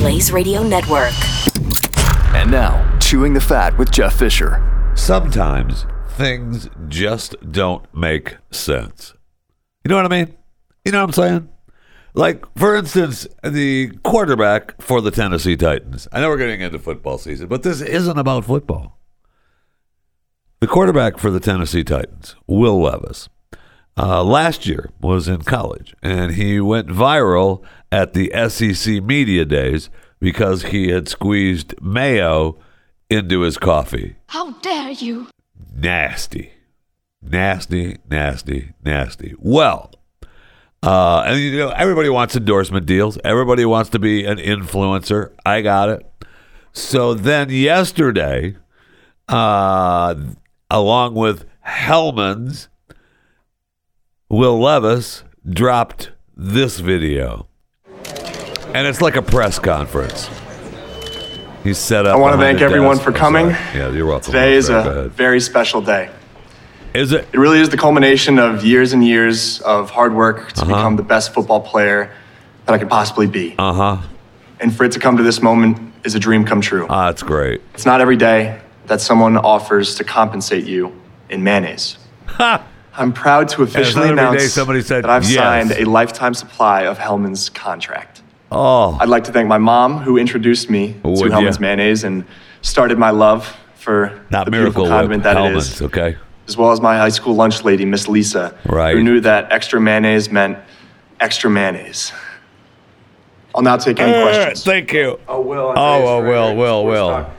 Blaze Radio Network. And now, Chewing the Fat with Jeff Fisher. Sometimes things just don't make sense. You know what I mean? You know what I'm saying? Like, for instance, the quarterback for the Tennessee Titans. I know we're getting into football season, but this isn't about football. The quarterback for the Tennessee Titans, Will Levis, uh, last year was in college, and he went viral at the SEC Media Days because he had squeezed mayo into his coffee. How dare you? Nasty. Nasty, nasty, nasty. Well, uh, and you know, everybody wants endorsement deals. Everybody wants to be an influencer. I got it. So then yesterday, uh, along with Hellmann's, Will Levis dropped this video. And it's like a press conference. He's set up. I want to thank everyone desk. for coming. Yeah, you're welcome. Today is a very special day. Is it? It really is the culmination of years and years of hard work to become the best football player that I could possibly be. Uh huh. And for it to come to this moment is a dream come true. Ah, that's great. It's not every day that someone offers to compensate you in mayonnaise. Ha! I'm proud to officially announce said that I've yes. signed a lifetime supply of Hellmann's contract. Oh, I'd like to thank my mom who introduced me Would to ya? Hellmann's mayonnaise and started my love for not the Miracle beautiful condiment that Hellmann's, is. okay. as well as my high school lunch lady, Miss Lisa, Right. who knew that extra mayonnaise meant extra mayonnaise. I'll now take any questions. Thank you. Oh, Will. Oh, oh, Will, Will, Will.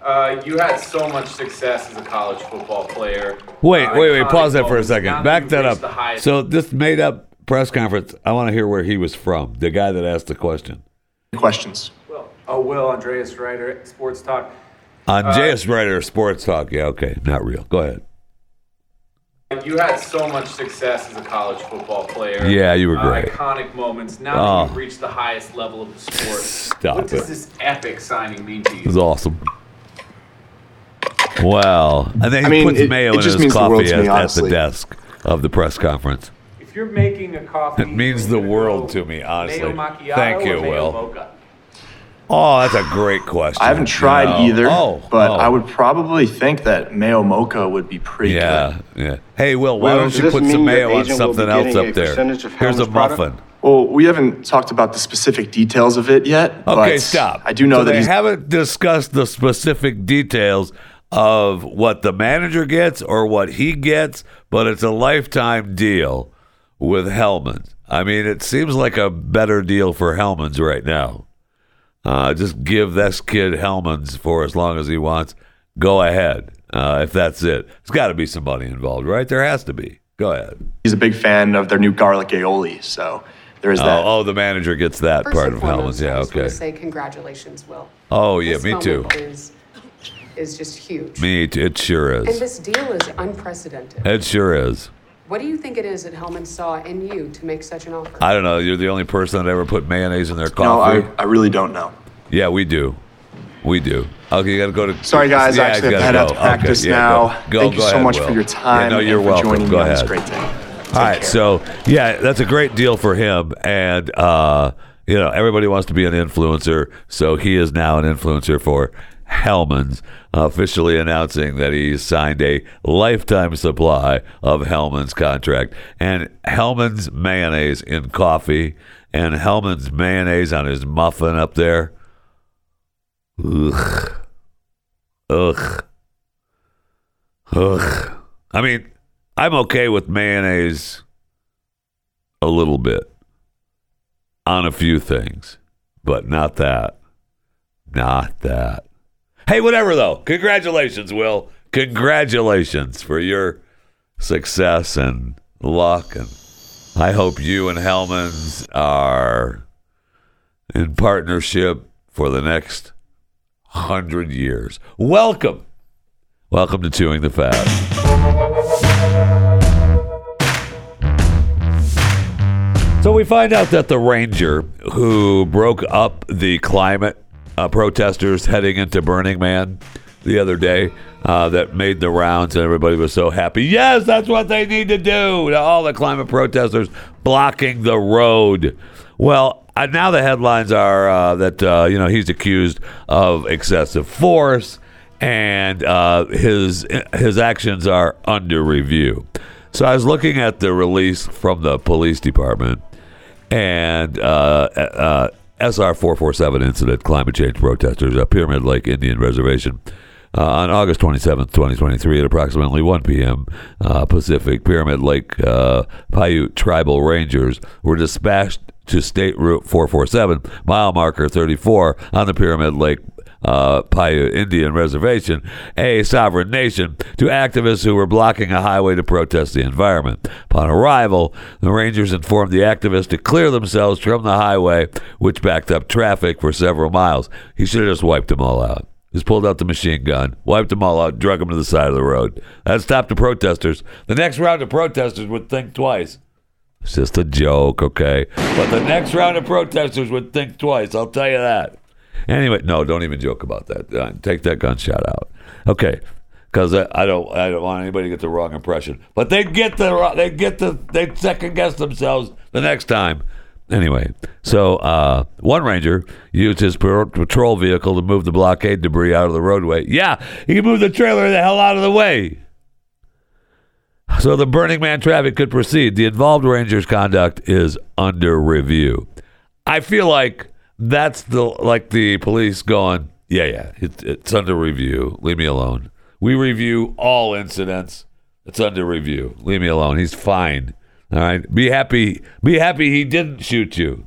Talk. Uh, you had so much success as a college football player. Wait, Uh, wait, wait. Pause that for a second. Back that up. So this made up press conference. I want to hear where he was from. The guy that asked the question. Questions. Will. Oh, Will. Andreas Ryder, Sports Talk. Andreas Uh, JS Writer Sports Talk. Yeah, okay. Not real. Go ahead. You had so much success as a college football player. Yeah, you were Uh, great. iconic moments. Now Oh. that you've reached the highest level of the sport, Stop what does this epic signing mean to you? It you? was awesome. Wow. And then he I mean, puts it- mayo it in his means the coffee at, me, at the desk of the press conference. If you're making a coffee, It means the world to me, honestly. Mayo macchiato Thank or you, mayo Will. mocha? Oh, that's a great question. I haven't tried No. either, Oh, but oh. I would probably think that mayo mocha would be pretty Yeah, good. yeah. Hey, Will, why Will, don't you put some mayo on agent will be something else up there? Here's a Hellmann's product? muffin. Well, we haven't talked about the specific details of it yet. Okay, but stop. I do know so that they he's haven't discussed the specific details of what the manager gets or what he gets, but it's a lifetime deal with Hellmann's. I mean, it seems like a better deal for Hellmann's right now. Uh, just give this kid Hellmann's for as long as he wants. Go ahead, uh, if that's it. There's got to be some money involved, right? There has to be. Go ahead. he's a big fan of their new garlic aioli. So there is that. Oh, oh, the manager gets that First part of foremost, Hellmann's. Yeah, I just want okay. to say congratulations, Will. Oh, yeah, This me too. Is, is just huge. Me, too. it sure is. And this deal is unprecedented. It sure is. What do you think it is that Hellmann saw in you to make such an offer? I don't know. You're the only person that ever put mayonnaise in their no, coffee. I, I really don't know. yeah, we do. We do. Okay, you got to go to. Sorry, guys. Yeah, I actually you have to head gotta out to go. Okay, practice yeah, now. go- go- Thank go you so ahead, much Will. for your time Yeah, no, you're and for welcome. joining Go me ahead. on this great day. Take All right, care. so yeah, that's a great deal for him, and uh, you know everybody wants to be an influencer, so he is now an influencer for Hellmann's, officially announcing that he's signed a lifetime supply of Hellmann's contract and Hellmann's mayonnaise in coffee and Hellmann's mayonnaise on his muffin up there. Ugh, ugh, ugh. I mean, I'm okay with mayonnaise a little bit on a few things, but not that. Not that. Hey, whatever though. Congratulations, Will. Congratulations for your success and luck and I hope you and Hellmann's are in partnership for the next hundred years. Welcome. Welcome to Chewing the Fat. So we find out that the ranger who broke up the climate uh, protesters heading into Burning Man the other day, uh, that made the rounds, and everybody was so happy. Yes, that's what they need to do. All the climate protesters blocking the road. Well, uh, now the headlines are uh, that uh, you know he's accused of excessive force, and uh, his his actions are under review. So I was looking at the release from the police department, and uh, uh, SR four four seven incident climate change protesters at Pyramid Lake Indian Reservation. Uh, on August 27th, 2023, at approximately 1 p.m. Uh, Pacific, Pyramid Lake uh, Paiute tribal rangers were dispatched to State Route 447, mile marker 34, on the Pyramid Lake uh, Paiute Indian Reservation, a sovereign nation, to activists who were blocking a highway to protest the environment. Upon arrival, the Rangers informed the activists to clear themselves from the highway, which backed up traffic for several miles. He should have just wiped them all out. Just pulled out the machine gun, wiped them all out, drug them to the side of the road. That stopped the protesters. The next round of protesters would think twice. It's just a joke, okay? But the next round of protesters would think twice. I'll tell you that. Anyway, no, don't even joke about that. Uh, take that gunshot out, okay? Because I, I don't, I don't want anybody to get the wrong impression. But they get the, they get the, they second guess themselves the next time. Anyway, so uh, one ranger used his patrol vehicle to move the blockade debris out of the roadway. Yeah, he moved the trailer the hell out of the way so the Burning Man traffic could proceed. The involved rangers' conduct is under review. I feel like that's the like the police going, yeah, yeah, it, it's under review. Leave me alone. We review all incidents. It's under review. Leave me alone. He's fine. All right. Be happy. Be happy he didn't shoot you.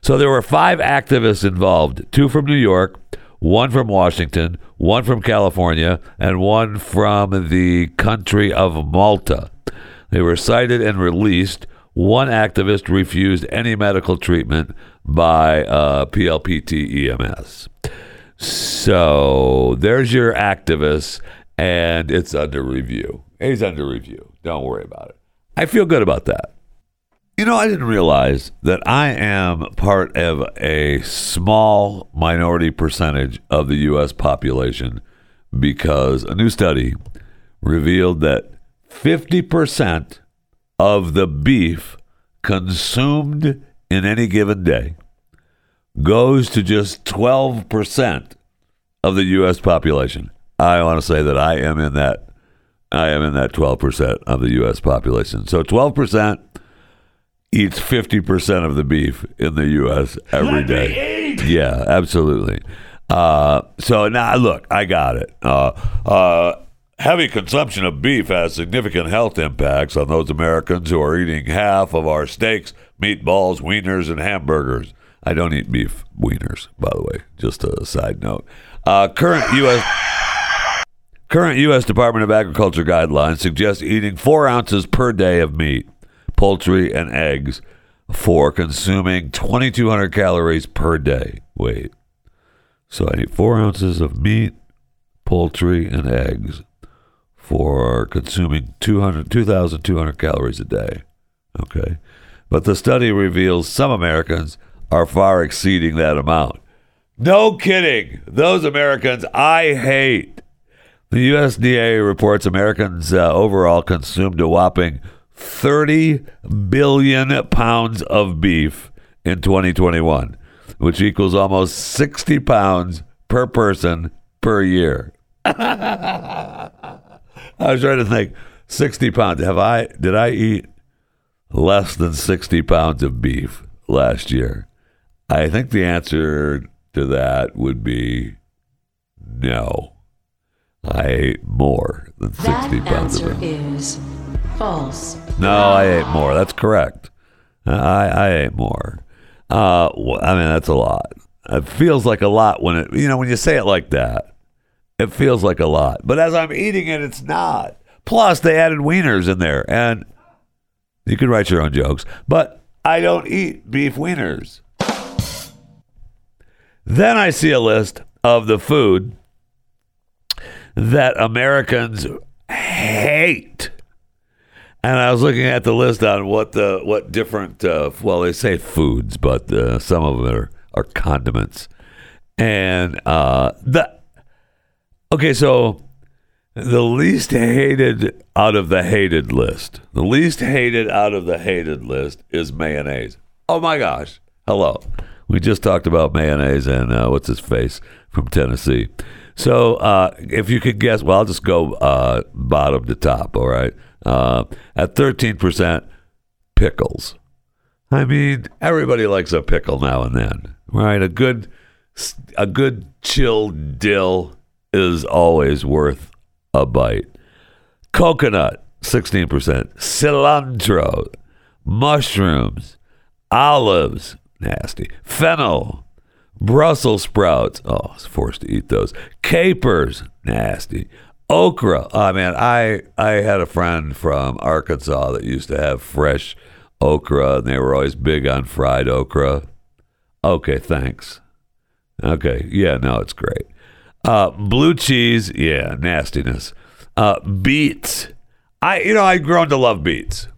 So there were five activists involved: two from New York, one from Washington, one from California, and one from the country of Malta. They were cited and released. One activist refused any medical treatment by uh, PLPT EMS. So there's your activist, and it's under review. He's under review. Don't worry about it. I feel good about that. You know, I didn't realize that I am part of a small minority percentage of the U.S. population because a new study revealed that 50% of the beef consumed in any given day goes to just 12% of the U.S. population. I want to say that I am in that. I am in that 12% of the U.S. population. So 12% eats 50% of the beef in the U.S. every day. Yeah, absolutely. Uh, so now, look, I got it. Uh, uh, heavy consumption of beef has significant health impacts on those Americans who are eating half of our steaks, meatballs, wieners, and hamburgers. I don't eat beef wieners, by the way, just a side note. Uh, current U.S. Current U.S. Department of Agriculture guidelines suggest eating four ounces per day of meat poultry, and eggs for consuming 2,200 calories per day. Wait. So I eat four ounces of meat, poultry, and eggs for consuming 200, 2,200 calories a day. Okay. But the study reveals some Americans are far exceeding that amount. No kidding. Those Americans I hate. The USDA reports Americans uh, overall consumed a whopping 30 billion pounds of beef in 2021, which equals almost 60 pounds per person per year. I was trying to think 60 pounds. Have I did I eat less than 60 pounds of beef last year? I think the answer to that would be no. I ate more than 60 That pounds of beef. is false. No, I ate more. That's correct. I I ate more. Uh, wh- I mean that's a lot. It feels like a lot when it you know when you say it like that. It feels like a lot, but as I'm eating it, it's not. Plus, they added wieners in there, and you can write your own jokes. But I don't eat beef wieners. Then I see a list of the food that Americans hate. And I was looking at the list on what the what different uh, well they say foods, but uh, some of them are, are condiments. And uh, the okay, so the least hated out of the hated list, the least hated out of the hated list is mayonnaise. Oh my gosh, Hello. We just talked about mayonnaise and uh, what's his face from Tennessee. So uh, if you could guess, well, I'll just go uh, bottom to top. All right. Uh, at thirteen percent, pickles. I mean, everybody likes a pickle now and then, right? A good, a good chilled dill is always worth a bite. Coconut, sixteen percent. Cilantro, mushrooms, olives, nasty. Fennel, Brussels sprouts. Oh, I was forced to eat those. Capers, nasty. Okra. Oh man, I I had a friend from Arkansas that used to have fresh okra, and they were always big on fried okra. Okay, thanks. Okay, yeah, no, it's great. Uh, blue cheese, yeah, nastiness. Uh, beets. I you know I've grown to love beets.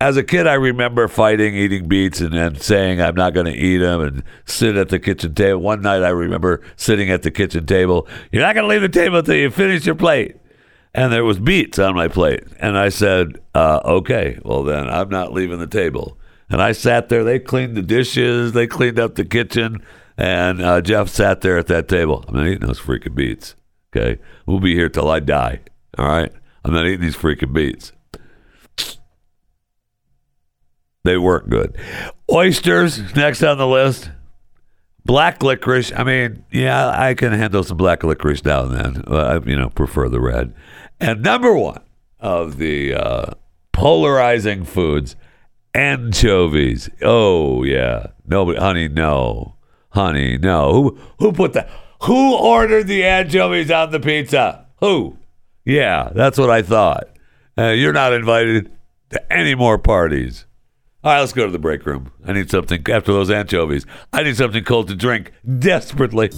As a kid, I remember fighting eating beets and then saying I'm not going to eat them and sit at the kitchen table. One night, I remember sitting at the kitchen table. You're not going to leave the table until you finish your plate. And there was beets on my plate, and I said, uh, "Okay, well then I'm not leaving the table." And I sat there. They cleaned the dishes. They cleaned up the kitchen, and uh, Jeff sat there at that table. I'm not eating those freaking beets. Okay, we'll be here till I die. All right, I'm not eating these freaking beets. They weren't good. Oysters next on the list. Black licorice. I mean, yeah, I can handle some black licorice now and then. I, you know, prefer the red. And number one of the uh, polarizing foods, anchovies. Oh yeah, nobody, honey, no, honey, no. Who who put the who ordered the anchovies on the pizza? Who? Yeah, that's what I thought. Uh, you're not invited to any more parties. All right, let's go to the break room. I need something after those anchovies. I need something cold to drink desperately.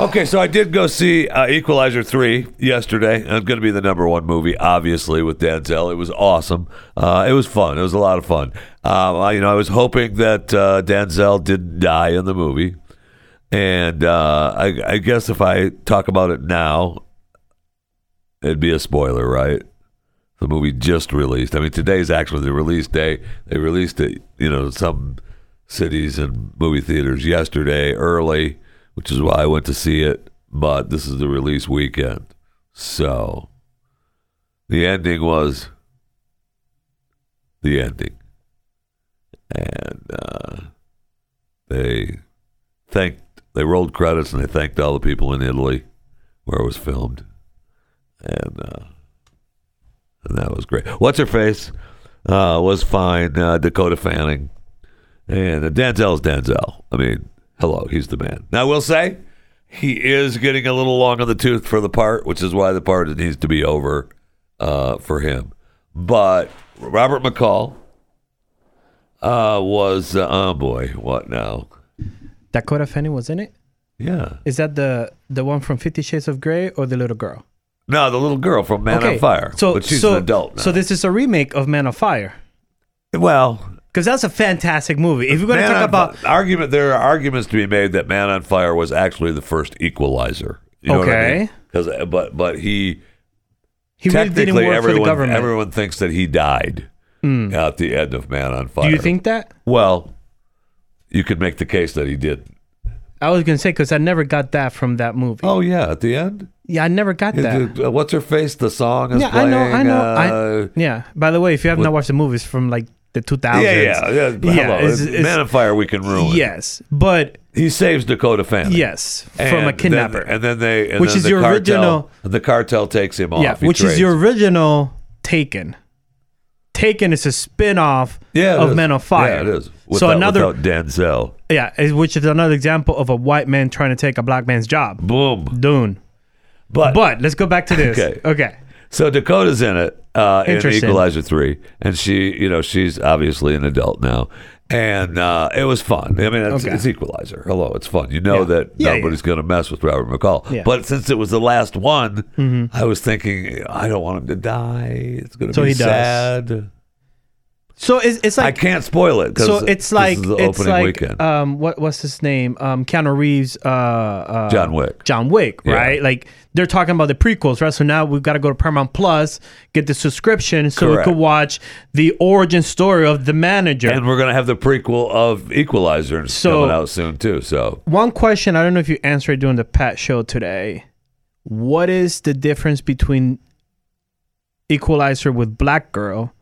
Okay, so I did go see uh, Equalizer 3 yesterday. It's going to be the number one movie, obviously, with Denzel. It was awesome. Uh, it was fun. It was a lot of fun. Uh, I- you know, I was hoping that uh, Denzel didn't die in the movie. And uh, I, I guess if I talk about it now, it'd be a spoiler, right? The movie just released. I mean, today's actually the release day. They released it, you know, some cities and movie theaters yesterday early, which is why I went to see it. But this is the release weekend. So the ending was the ending. And uh, they thanked, they rolled credits and they thanked all the people in Italy where it was filmed. And, uh, and that was great. What's her face? Uh, was fine. Uh, Dakota Fanning. And Denzel's Denzel. I mean, hello, he's the man. Now, I will say, he is getting a little long on the tooth for the part, which is why the part needs to be over uh, for him. But Robert McCall uh, was, uh, oh boy, what now? Dakota Fanning was in it. Yeah. Is that the the one from Fifty Shades of Grey or the little girl? No, the little girl from Man on Fire. So but she's so, an adult now. So this is a remake of Man on Fire well, because that's a fantastic movie. If you're going to talk about Fi- argument, there are arguments to be made that Man on Fire was actually the first Equalizer. You know Okay. Because, but but he he really technically didn't work for the everyone government. Everyone thinks that he died at the end of Man on Fire. Do you think that? Well, you could make the case that he did. I was going to say because I never got that from that movie. Oh yeah, at the end. yeah, I never got that. Uh, What's her face? The song is Yeah, I know, I know. uh, I, yeah. By the way, if you have not watched the movies from like the 2000s, yeah, yeah, yeah. Hello. it's- it's- Man on Fire, we can ruin. yes, but He saves Dakota Fanning. yes, from And a then- kidnapper. and then they, and Which then is the your cartel, original- the cartel takes him off. yeah, which trades. is your original Taken. Taken is a spin-off yeah, of is. Men on Fire. Yeah, it is. Without, so another, Denzel. yeah, which is another example of a white man trying to take a black man's job. Boom. Dune. But, But let's go back to this. Okay. Okay. So Dakota's in it uh, in. Equalizer three, and she, you know, she's obviously an adult now, and uh, it was fun. I mean, it's, Okay. it's Equalizer. Hello, it's fun. You know Yeah. that Yeah, nobody's going to mess with Robert McCall. Yeah. Mm-hmm. But since it was the last one, I was thinking, I don't want him to die. It's going to So be he does. So it's, it's like I can't spoil it. so it's this like is the it's opening like weekend. um what what's his name um Keanu Reeves uh, uh John Wick. John Wick Yeah. right like they're talking about the prequels right so now we've got to go to Paramount Plus get the subscription so Correct. we could watch the origin story of the manager and we're gonna have the prequel of Equalizer So- coming out soon too. So one question I don't know if you answered during the Pat show today what is the difference between Equalizer with Black Girl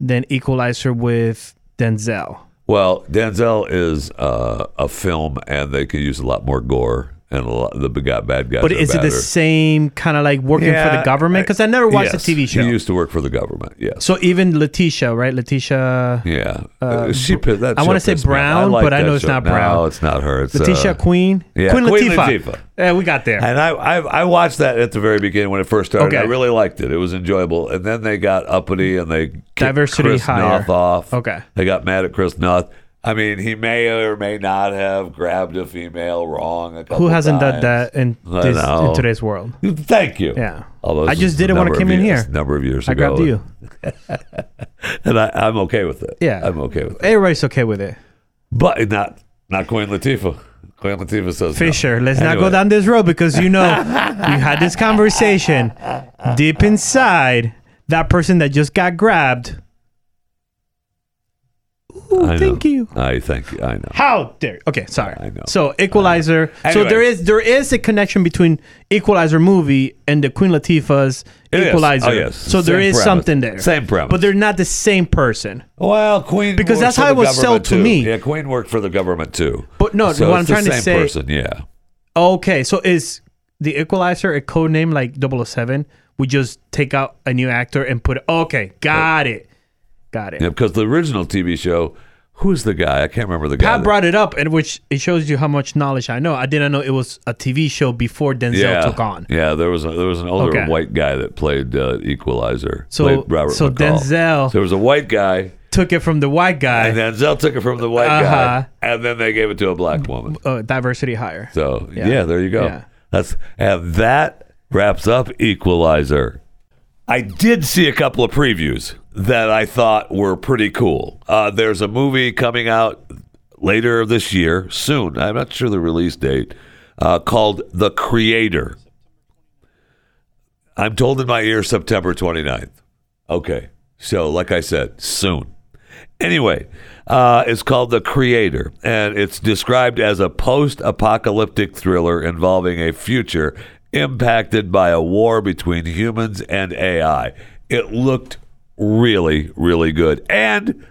than Equalizer with Denzel? Well, Denzel is uh, a film, and they could use a lot more gore, and a lot, the got bad guys. But are is it the same kind of like working for the government? Because I never watched yes, the TV show. He used to work for the government. Yes. so even Letitia, right? Letitia, yeah. uh, she. That I wanna say pissed me off. Brown, like but I know it's show. not Brown. No, it's not her. It's Letitia uh, Queen, yeah, Queen Queen Latifah. Latifah. Yeah, we got there. And I, I I watched that at the very beginning when it first started. Okay. I really liked it. It was enjoyable. And then they got uppity and they kicked Diversity Chris higher. Noth off. Okay. They got mad at Chris Noth. I mean, he may or may not have grabbed a female wrong. A couple Who hasn't done that in, this, in today's world? Thank you. Yeah. Although I just did it when I came of in years- here. Number of years I ago. grabbed you. and I, I'm okay with it. Yeah. I'm okay with it. Everybody's okay with it. But not not Queen Latifah. Queen Latifah says no. Fisher, let's not go down this road because you know we had this conversation deep inside. That person that just got grabbed. Know. thank you. I thank you. I know. How dare? Okay, sorry. I know. So Equalizer. So Anyway. there is there is a connection between Equalizer movie and the Queen Latifah's It is. Oh, Equalizer. Oh, yes. So there Same is premise. something there. Same premise. But they're not the same person. Well, Queen Because that's how it was sold to too. me. Yeah, Queen worked for the government too. But no, so what I'm trying the to same say. person. Yeah. Okay, so is the Equalizer a code name like 007? We just take out a new actor and put. Okay, got it, got it. Yeah, because the original TV show, who's the guy? I can't remember the guy. Pat that- brought it up, and which it shows you how much knowledge I know. I didn't know it was a TV show before Denzel yeah, took on. Yeah, there was a, there was an older Okay. white guy that played uh, Equalizer. So- played Robert so McCall. Denzel- So there was a white guy, Took it from the white guy. and Denzel took it from the white Uh-huh. guy, and then they gave it to a black woman. uh, diversity higher. So Yeah. yeah, there you go. Yeah. That's and that wraps up Equalizer. I did see a couple of previews that I thought were pretty cool. Uh, there's a movie coming out later this year, soon. I'm not sure the release date. Uh, called The Creator. I'm told in my ear September 29th. Okay. So, like I said, soon. Anyway, uh, it's called The Creator, and it's described as a post apocalyptic thriller involving a future impacted by a war between humans and AI. It looked really, really good. And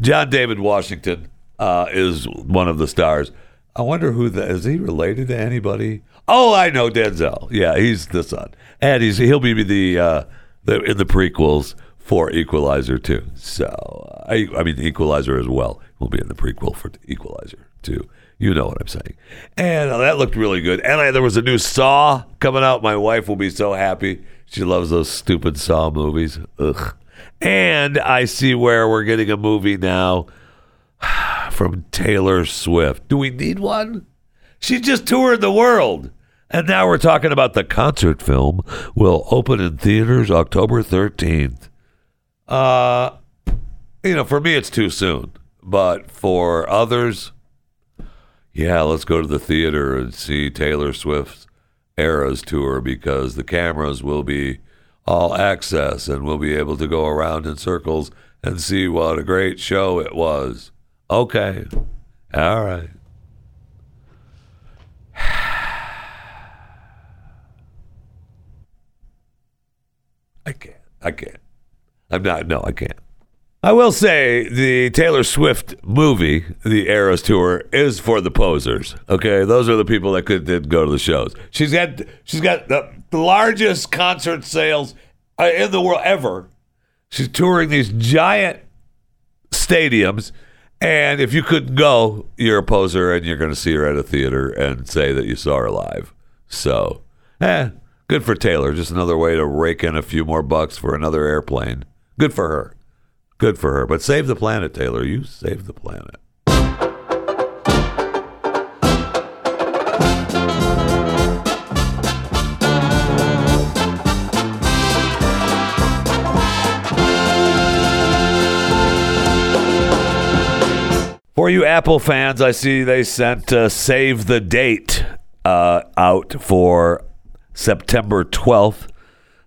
John David Washington uh, is one of the stars. I wonder who that is. He related to anybody? Oh, I know Denzel. Yeah, he's the son, and he's he'll be the uh, the in the prequels for Equalizer too. So uh, I I mean Equalizer as well will be in the prequel for Equalizer too. You know what I'm saying. And uh, that looked really good. And I, there was a new Saw coming out. My wife will be so happy. She loves those stupid Saw movies. Ugh. And I see where we're getting a movie now from Taylor Swift. Do we need one? She just toured the world. And now we're talking about the concert film will open in theaters October 13th. Uh you know, for me it's too soon, but for others yeah, let's go to the theater and see Taylor Swift's Eras tour because the cameras will be all access and we'll be able to go around in circles and see what a great show it was. Okay. All right. I can't. I can't. I'm not. No, I can't. I will say the Taylor Swift movie, the Eras Tour, is for the posers. Okay, those are the people that could did go to the shows. She's got she's got the, largest concert sales uh, in the world ever. She's touring these giant stadiums, and if you couldn't go, you're a poser, and you're going to see her at a theater and say that you saw her live. So, eh, good for Taylor. Just another way to rake in a few more bucks for another airplane. Good for her. Good for her. But save the planet, Taylor. You save the planet. For you Apple fans, I see they sent uh, save the date uh, out for September 12th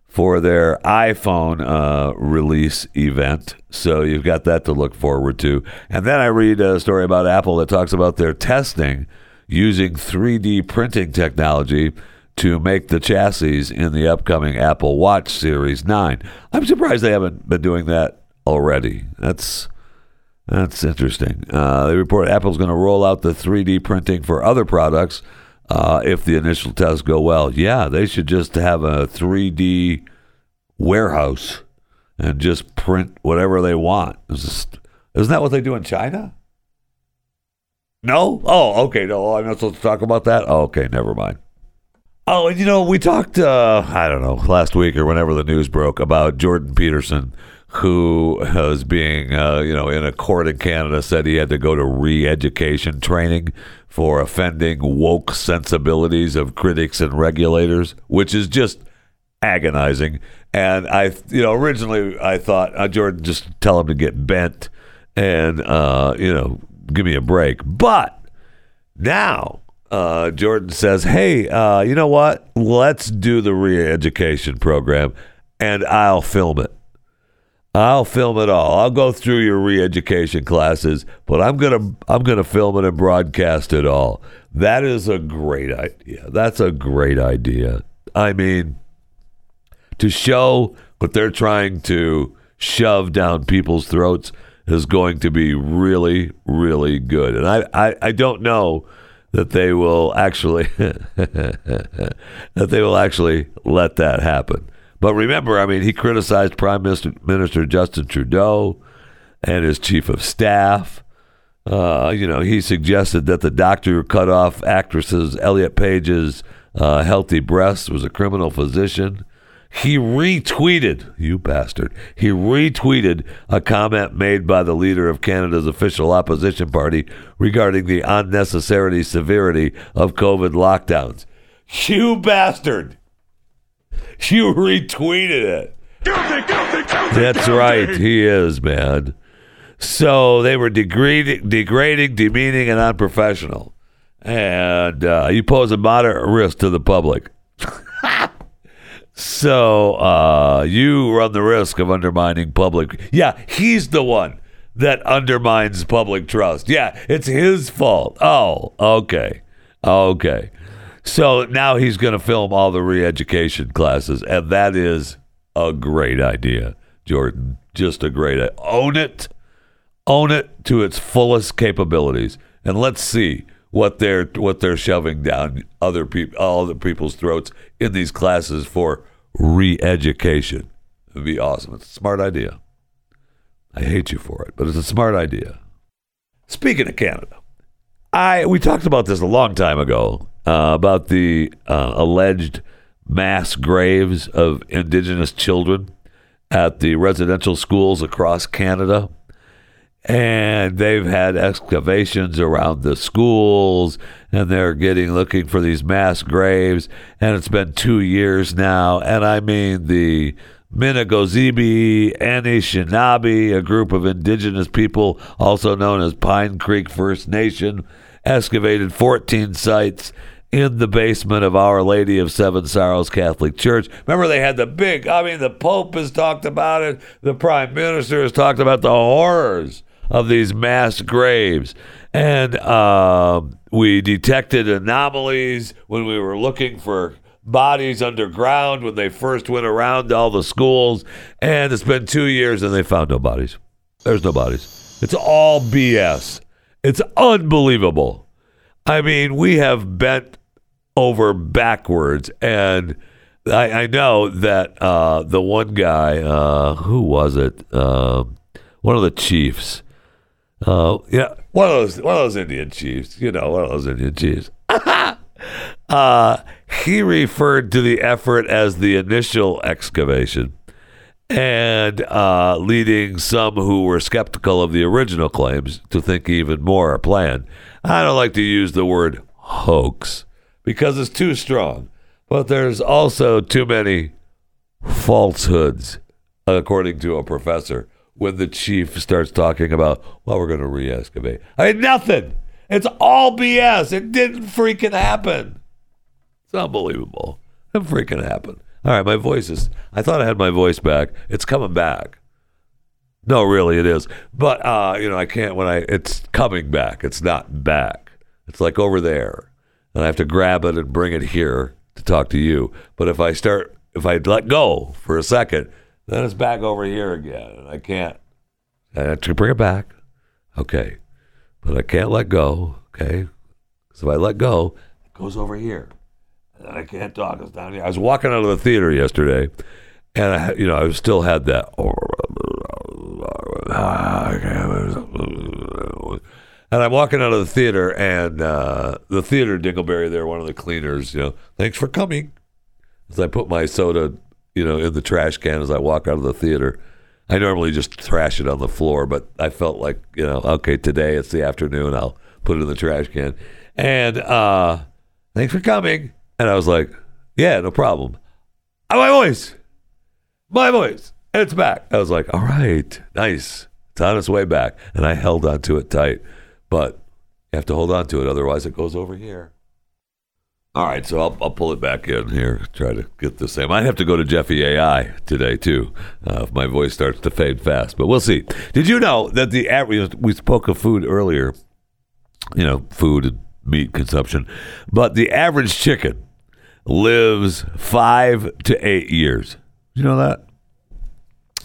for their iPhone uh, release event. So you've got that to look forward to. And then I read a story about Apple that talks about their testing using 3D printing technology to make the chassis in the upcoming Apple Watch Series 9. I'm surprised they haven't been doing that already. That's that's interesting. Uh, they report Apple's going to roll out the 3D printing for other products uh, if the initial tests go well. Yeah, they should just have a 3D warehouse and just print whatever they want. This- isn't that what they do in China? No? Oh, okay. No, I'm not supposed to talk about that? Oh, okay. Never mind. Oh, and you know, we talked, uh, I don't know, last week or whenever the news broke about Jordan Peterson, who was being, uh, you know, in a court in Canada, said he had to go to re education training for offending woke sensibilities of critics and regulators, which is just agonizing. And I, you know, originally I thought, uh, Jordan, just tell him to get bent and, uh, you know, give me a break. But now, uh, Jordan says, "Hey, uh, you know what? Let's do the re-education program, and I'll film it. I'll film it all. I'll go through your re-education classes, but I'm gonna I'm gonna film it and broadcast it all. That is a great idea. That's a great idea. I mean, to show what they're trying to shove down people's throats is going to be really, really good. And I, I, I don't know that they will actually that they will actually let that happen. But remember, I mean, he criticized Prime Minister, Minister Justin Trudeau and his chief of staff. Uh, you know, he suggested that the doctor who cut off actresses Elliot Page's uh, healthy breasts was a criminal physician. He retweeted, you bastard, he retweeted a comment made by the leader of Canada's official opposition party regarding the unnecessary severity of COVID lockdowns. You bastard! You retweeted it. Guilty, guilty, guilty, That's right, he is, man. So they were degrading, degrading, demeaning, and unprofessional. And uh, you pose a moderate risk to the public. So uh, you run the risk of undermining public. Yeah, he's the one that undermines public trust. Yeah, it's his fault. Oh, okay, okay. So now he's going to film all the re-education classes, and that is a great idea, Jordan. Just a great idea. Own it, own it to its fullest capabilities, and let's see what they're what they're shoving down other people, all other people's throats in these classes for re-education. It'd be awesome. It's a smart idea. I hate you for it, but it's a smart idea. Speaking of Canada, I we talked about this a long time ago uh, about the uh, alleged mass graves of Indigenous children at the residential schools across Canada. And they've had excavations around the schools, and they're getting looking for these mass graves. And it's been two years now. And I mean, the Minagozibi, Anishinaabe, a group of indigenous people, also known as Pine Creek First Nation, excavated 14 sites in the basement of Our Lady of Seven Sorrows Catholic Church. Remember, they had the big, I mean, the Pope has talked about it, the Prime Minister has talked about the horrors of these mass graves. And um, we detected anomalies when we were looking for bodies underground when they first went around all the schools. And it's been two years and they found no bodies. There's no bodies. It's all BS. It's unbelievable. I mean, we have bent over backwards. And I, I know that uh, the one guy, uh, who was it? Uh, one of the chiefs. Uh, yeah, one of those, one of those Indian chiefs. You know, one of those Indian chiefs. uh, he referred to the effort as the initial excavation, and uh, leading some who were skeptical of the original claims to think even more are planned. I don't like to use the word hoax because it's too strong, but there's also too many falsehoods, according to a professor when the chief starts talking about, well, we're going to re-excavate. I mean, nothing. It's all BS. It didn't freaking happen. It's unbelievable. It freaking happened. All right, my voice is. I thought I had my voice back. It's coming back. No, really, it is. But uh, you know, I can't when I. It's coming back. It's not back. It's like over there, and I have to grab it and bring it here to talk to you. But if I start, if I let go for a second, then it's back over here again, and I can't. I have to bring it back. Okay, but I can't let go. Okay, because if I let go, it goes over here. And I can't talk. It's down here. I was walking out of the theater yesterday, and I, you know, I still had that. And I'm walking out of the theater, and uh, the theater Dingleberry, there, one of the cleaners, you know, thanks for coming. As I put my soda, you know, in the trash can as I walk out of the theater. I normally just thrash it on the floor, but I felt like, you know, okay, today it's the afternoon. I'll put it in the trash can. And uh, thanks for coming. And I was like, yeah, no problem. Oh, my voice, my voice, it's back. I was like, all right, nice. It's on its way back. And I held onto it tight, but you have to hold on to it, otherwise it goes over here. All right, so I'll, I'll pull it back in here, try to get the same. I have to go to Jeffy AI today, too, uh, if my voice starts to fade fast, but we'll see. Did you know that the average, we spoke of food earlier, you know, food and meat consumption, but the average chicken lives five to eight years. You know that?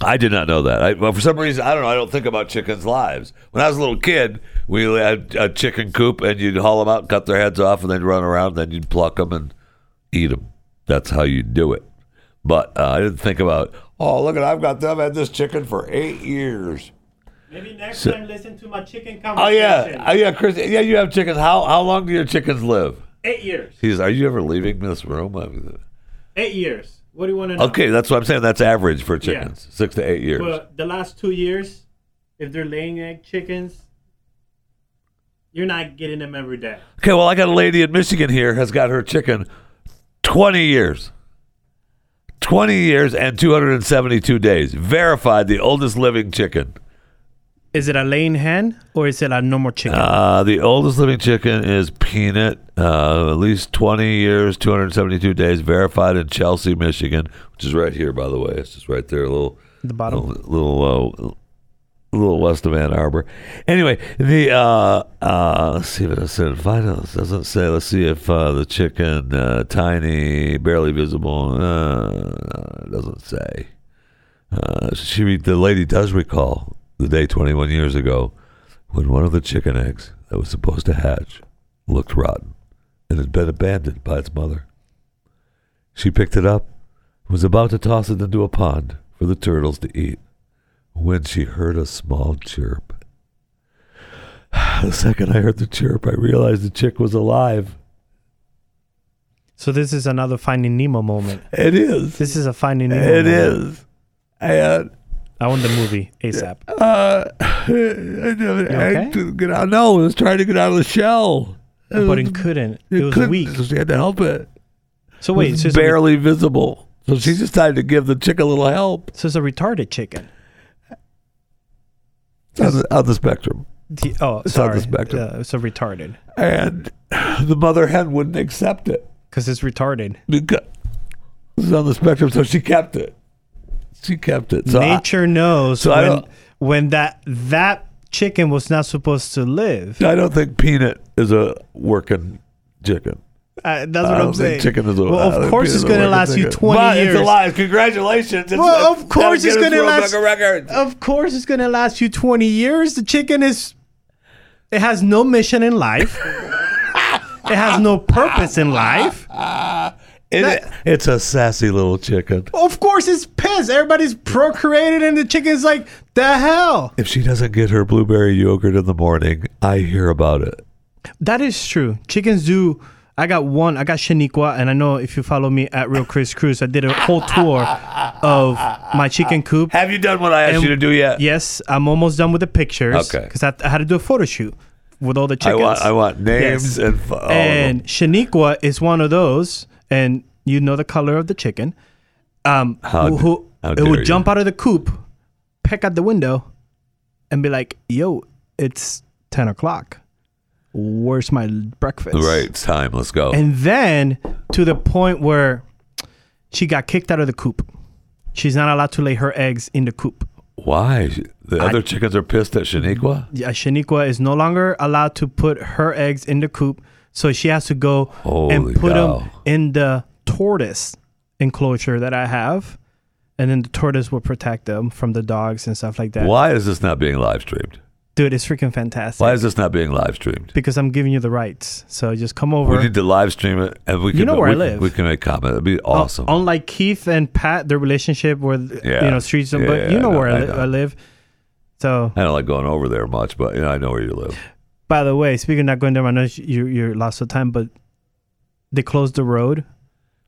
I did not know that. I, well, for some reason, I don't know. I don't think about chickens' lives. When I was a little kid, we had a chicken coop, and you'd haul them out, and cut their heads off, and they'd run around. And then you'd pluck them and eat them. That's how you do it. But uh, I didn't think about. Oh, look at I've got them. I've had this chicken for eight years. Maybe next So- time listen to my chicken Oh conversation. yeah, oh yeah, Kris. Yeah, you have chickens. How how long do your chickens live? Eight years. He's. Are you ever leaving this room? Eight years. What do you want to know? Okay, that's what I'm saying. That's average for chickens. Six to eight years. But the last two years, if they're laying egg chickens, you're not getting them every day. Okay, well, I got a lady in Michigan here has got her chicken 20 years. 20 years and 272 days. Verified the oldest living chicken. Is it a laying hen or is it a normal chicken? Uh, the oldest living chicken is Peanut. Uh, at least 20 years, 272 days. Verified in Chelsea, Michigan, which is right here, by the way. It's just right there, a little, the bottom. little, little, uh, little west of Ann Arbor. Anyway, the uh, uh, let's see what it said. Out. Doesn't say. Let's see if uh, the chicken uh, tiny, barely visible. Uh, doesn't say. Uh, she the lady does recall the day 21 years ago when one of the chicken eggs that was supposed to hatch looked rotten and had been abandoned by its mother. She picked it up, was about to toss it into a pond for the turtles to eat when she heard a small chirp. The second I heard the chirp, I realized the chick was alive. So this is another Finding Nemo moment. It is. This is a Finding Nemo. It moment. is. And I want the movie ASAP. uh, I okay? to get out. No, it was trying to get out of the shell. but it couldn't. It, was couldn't, weak. so She had to help it. So It wait, was so it's, a, barely visible. So she just had to give the chick a little help so it's a retarded chicken. on the, on the spectrum. The- oh, on the spectrum. Uh, it's a retarded And the mother hen wouldn't accept it because it's retarded. because it's on the spectrum. So she kept it. She kept it. So I- Nature knows so when when that that chicken was not supposed to live. I don't think Peanut is a working chicken. Uh, that's I what don't I'm think saying. chicken is a- well, of course, it's going to last you 20 but years. It's alive. Congratulations. It's, Well, of course it's last- Book of Records. Of course, it's going to last you 20 years. The chicken is. It has no mission in life. it has no purpose in life. It- that- it's a sassy little chicken. Of course, it's pissed. Everybody's procreated, and the chicken's like, the hell. If she doesn't get her blueberry yogurt in the morning, I hear about it. That is true. Chickens do. I got one. I got Shaniqua, and I know if you follow me at Real Kris Cruz, I did a whole tour of my chicken coop. Have you done what I asked And- you to do yet? Yes, I'm almost done with the pictures. Okay. Because I, I had to do a photo shoot with all the I chickens. want, I want names Yes. and f- and. Shaniqua is one of those, and you know the color of the chicken. Um, How who, who how it would you. jump out of the coop, peek out the window and be like, "Yo, it's ten o'clock. Where's my breakfast?" Right, it's time. Let's go. And then to the point where she got kicked out of the coop. She's not allowed to lay her eggs in the coop. Why? The other chickens are pissed at Shaniqua? Yeah, Shaniqua is no longer allowed to put her eggs in the coop, so she has to go Holy and put cow. them in the tortoise enclosure that I have, and then the tortoise will protect them from the dogs and stuff like that. Why is this not being live streamed? Dude, it's freaking fantastic. Why is this not being live streamed? because I'm giving you the rights. So just come over. We need to live stream it, and we can. You know where we I live. We can make comment. It'd be Un- awesome. Unlike Keith and Pat, their relationship where Yeah. you know streets, Yeah, but you I know know, where I, I li- know. I live. So, I don't like going over there much, but you know, I know where you live. By the way, speaking of not going there, I know you you're lost of time, but they closed the road,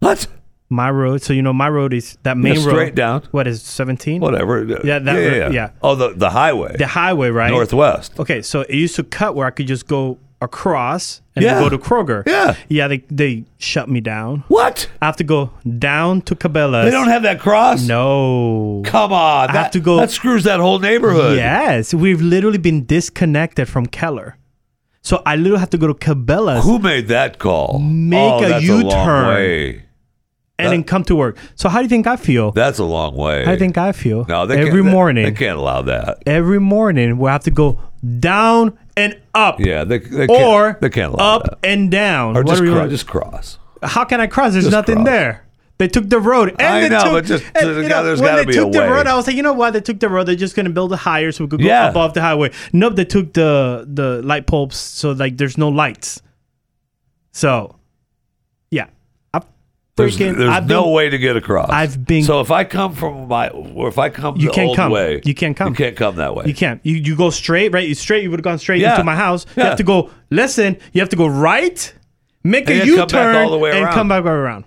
What? my road. So you know my road is that main Yeah, road. straight down. What is seventeen? Whatever. Yeah, that yeah, road- yeah. yeah. Oh, the the highway. The highway, right? Northwest. Okay, so it used to cut where I could just go across and Yeah. go to Kroger. Yeah. Yeah, they they shut me down. What? I have to go down to Cabela's. They don't have that cross. No. Come on. I that, have to go- That screws that whole neighborhood. Yes, we've literally been disconnected from Keller. So I literally have to go to Cabela's Who made that call? Make oh, a that's A long U-turn. way. and then come to work. So how do you think I feel? That's a long way. How do you think I feel? No, they every they- morning. They, can't allow that. Every morning we have to go down and up. Yeah, they, they Or can't, they can't allow up that. and down. Or What just, cro- just cross. How can I cross? There's Just nothing cross. there. They took the road. And I they know, took, but just- and, there's you gotta- know, there's when gotta they be took a the way. road, I was like, you know what? They took the road. They're just gonna build it higher so we could go Yeah. above the highway. Nope, they took the the light bulbs so like there's no lights. So, yeah, I There's, freaking. there's I've no been- way to get across. I've been- So if I come from my, or if I come You the can't old come. way, You can't come. You can't come that way. You can't. You you go straight, right? You straight. You would have gone straight Yeah. into my house. You have to go. Listen. You have to go right. Make And a U turn all the way and around. come back right around.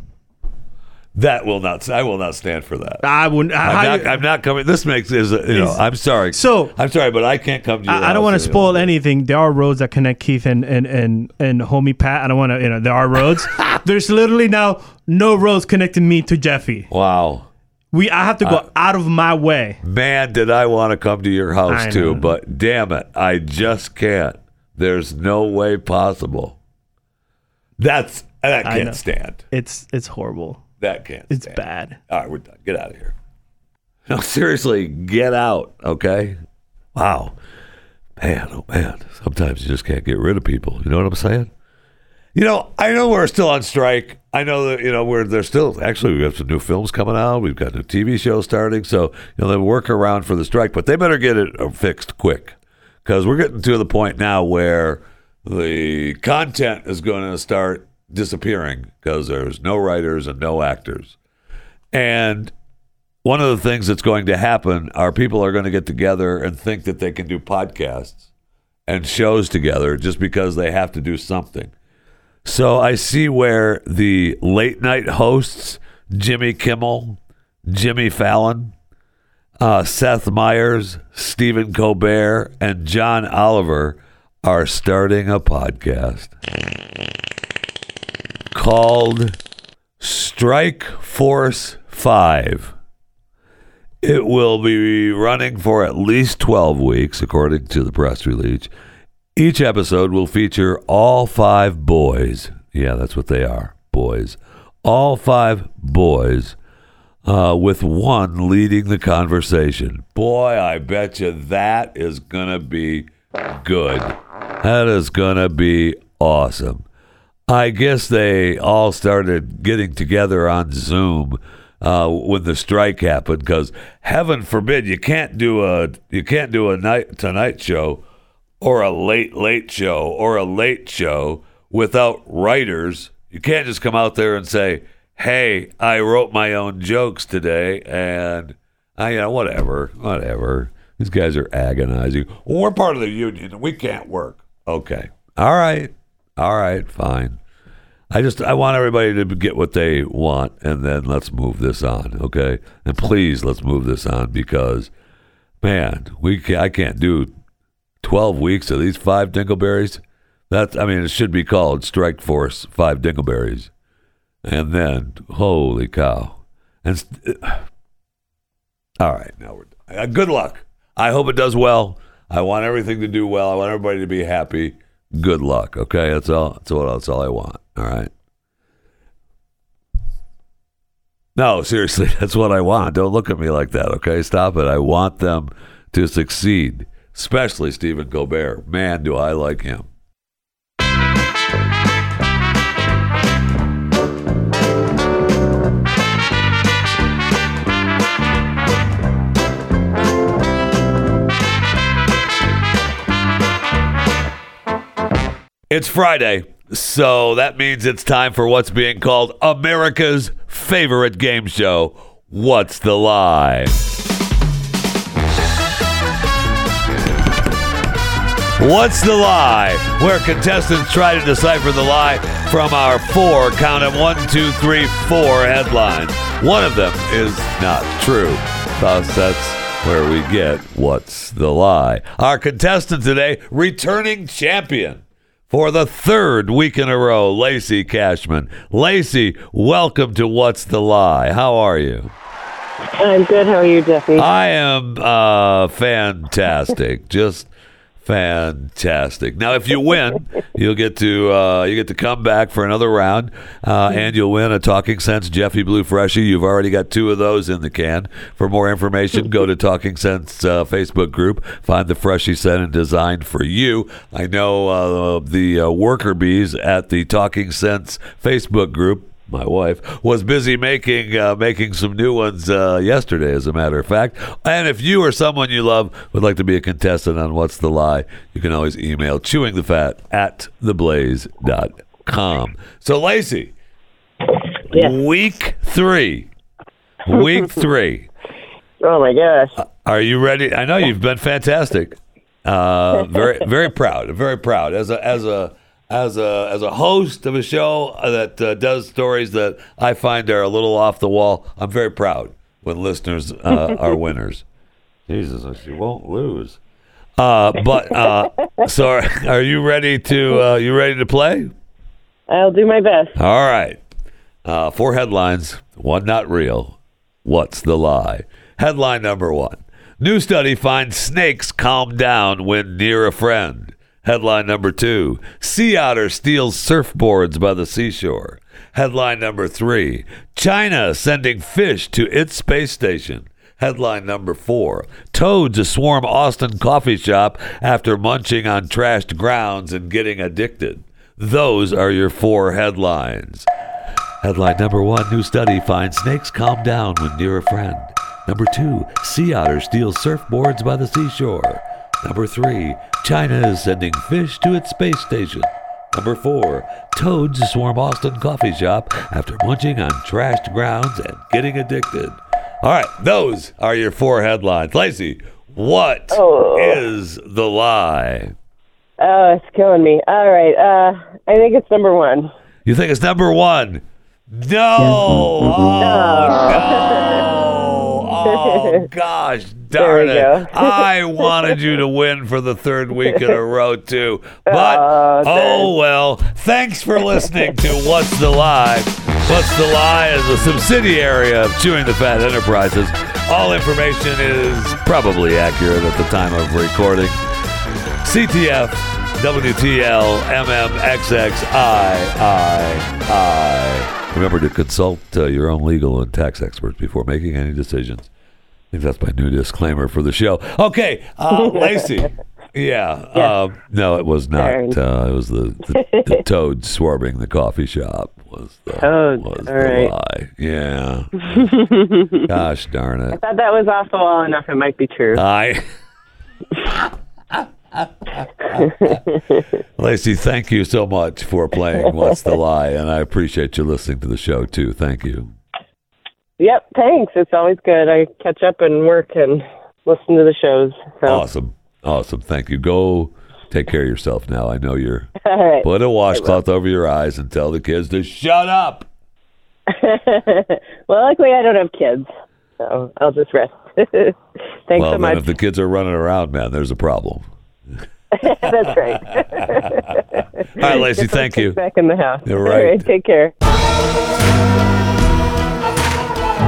That will not. I will not stand for that. I wouldn't. I'm how not, I'm not coming. This makes is you know. I'm sorry. So- I'm sorry, but I can't come to. I, I don't want to spoil anything. There are roads that connect Keith and and and, and homie Pat. I don't want to. You know, there are roads. There's literally now no roads connecting me to Jeffy. Wow, We. I have to go Uh, out of my way. man, did I want to come to your house I too? But damn it, I just can't. There's no way possible. That's that I can't stand. It's it's horrible. That can't. It's stand. bad. All right, we're done. Get out of here. No, seriously, get out. Okay. Wow, man, oh man. Sometimes you just can't get rid of people. You know what I'm saying? You know, I know we're still on strike. I know that you know we're there's still actually we have some new films coming out. We've got new TV shows starting, so you know they work around for the strike, but they better get it uh, fixed quick because we're getting to the point now where the content is going to start disappearing because there's no writers and no actors. And one of the things that's going to happen are people are going to get together and think that they can do podcasts and shows together just because they have to do something. So I see where the late night hosts, Jimmy Kimmel, Jimmy Fallon, uh, Seth Meyers, Stephen Colbert, and John Oliver are starting a podcast called Strike Force 5. It will be running for at least 12 weeks, according to the press release. Each episode will feature all five boys. Yeah, that's what they are boys. All five boys, uh, with one leading the conversation. Boy, I bet you that is going to be good. That is going to be awesome. I guess they all started getting together on Zoom uh, when the strike happened because heaven forbid you can't do a you can't do a night tonight show or a late late show or a late show without writers. You can't just come out there and say, "Hey, I wrote my own jokes today," and I, you know, whatever, whatever. These guys are agonizing. Well, we're part of the union we can't work. Okay, all right, all right, fine. I just I want everybody to get what they want, and then let's move this on, okay? And please, let's move this on because, man, we can, I can't do twelve weeks of these five dingleberries. That's I mean, it should be called Strike Force Five Dingleberries, and then holy cow! And st- all right, now we're uh, good luck. I hope it does well. I want everything to do well. I want everybody to be happy. Good luck. Okay, that's all. That's all. That's all I want. All right. No, seriously, that's what I want. Don't look at me like that. Okay, stop it. I want them to succeed, especially Stephen Colbert. Man, do I like him. It's Friday, so that means it's time for what's being called America's favorite game show. What's the lie? What's the lie? Where contestants try to decipher the lie from our four, count them, one, two, three, four headlines. One of them is not true. Thus, that's where we get What's the Lie. Our contestant today, returning champion for the third week in a row, Lacey Cashman. Lacey, welcome to What's the Lie. How are you? I'm good. How are you, Jeffy? I am uh, fantastic. Just fantastic. Now, if you win, you'll get to uh, you get to come back for another round, uh, and you'll win a Talking Sense Jeffy Blue Freshie. You've already got two of those in the can. For more information, go to Talking Sense uh, Facebook group. Find the Freshie sent and designed for you. I know uh, the uh, worker bees at the Talking Sense Facebook group my wife was busy making uh, making some new ones uh, yesterday, as a matter of fact. And if you or someone you love would like to be a contestant on What's the Lie, you can always email chewingthefat at theblaze.com. So, Lacey, Yes. week three, week three. Oh my gosh. Are you ready? I know you've been fantastic. Uh, very, very proud. Very proud as a as a as a as a host of a show that uh, does stories that I find are a little off the wall. I'm very proud when listeners uh, are winners. Jesus, she won't lose. Uh, but uh, so, are, are you ready to uh, you ready to play? I'll do my best. All right. Uh, four headlines, one not real. What's the lie? Headline number one New study finds snakes calm down when near a friend. Headline number two Sea otter steals surfboards by the seashore. Headline number three China sending fish to its space station. Headline number four Toads swarm Austin coffee shop after munching on trashed grounds and getting addicted. Those are your four headlines. Headline number one New study finds snakes calm down when near a friend. Number two Sea otter steals surfboards by the seashore. Number three China is sending fish to its space station. Number four Toads swarm Austin coffee shop after munching on trashed grounds and getting addicted. All right, those are your four headlines. Lacey, what is Oh. the lie? Oh, it's killing me. All right. Uh, I think it's number one. You think it's number one? No! Oh, no! Oh, gosh darn it. go. I wanted you to win for the third week in a row, too. But, Oh, oh, well. Thanks for listening to What's the Lie? What's the Lie is a subsidiary of Chewing the Fat Enterprises. All information is probably accurate at the time of recording. CTF, WTL, MMXXIII. Remember to consult uh, your own legal and tax experts before making any decisions. I think that's my new disclaimer for the show. Okay, uh, Lacey. Yeah. Uh, no, it was not. Uh, it was the, the, the toad swarming the coffee shop. Was the, Toads, was all the right. lie. Yeah. Gosh darn it. I thought that was off the wall enough. It might be true. I. Lacey, thank you so much for playing What's the Lie, and I appreciate you listening to the show too. Thank you. Yep. Thanks. It's always good. I catch up and work and listen to the shows. So. Awesome. Awesome. Thank you. Go take care of yourself now. I know you're. All right. Put a washcloth over your eyes and tell the kids to shut up. well, luckily I don't have kids, so I'll just rest. Thanks well, so much. if the kids are running around, man, there's a problem. That's right. All right, Lacey, thank you. Back in the house. All right. Take care.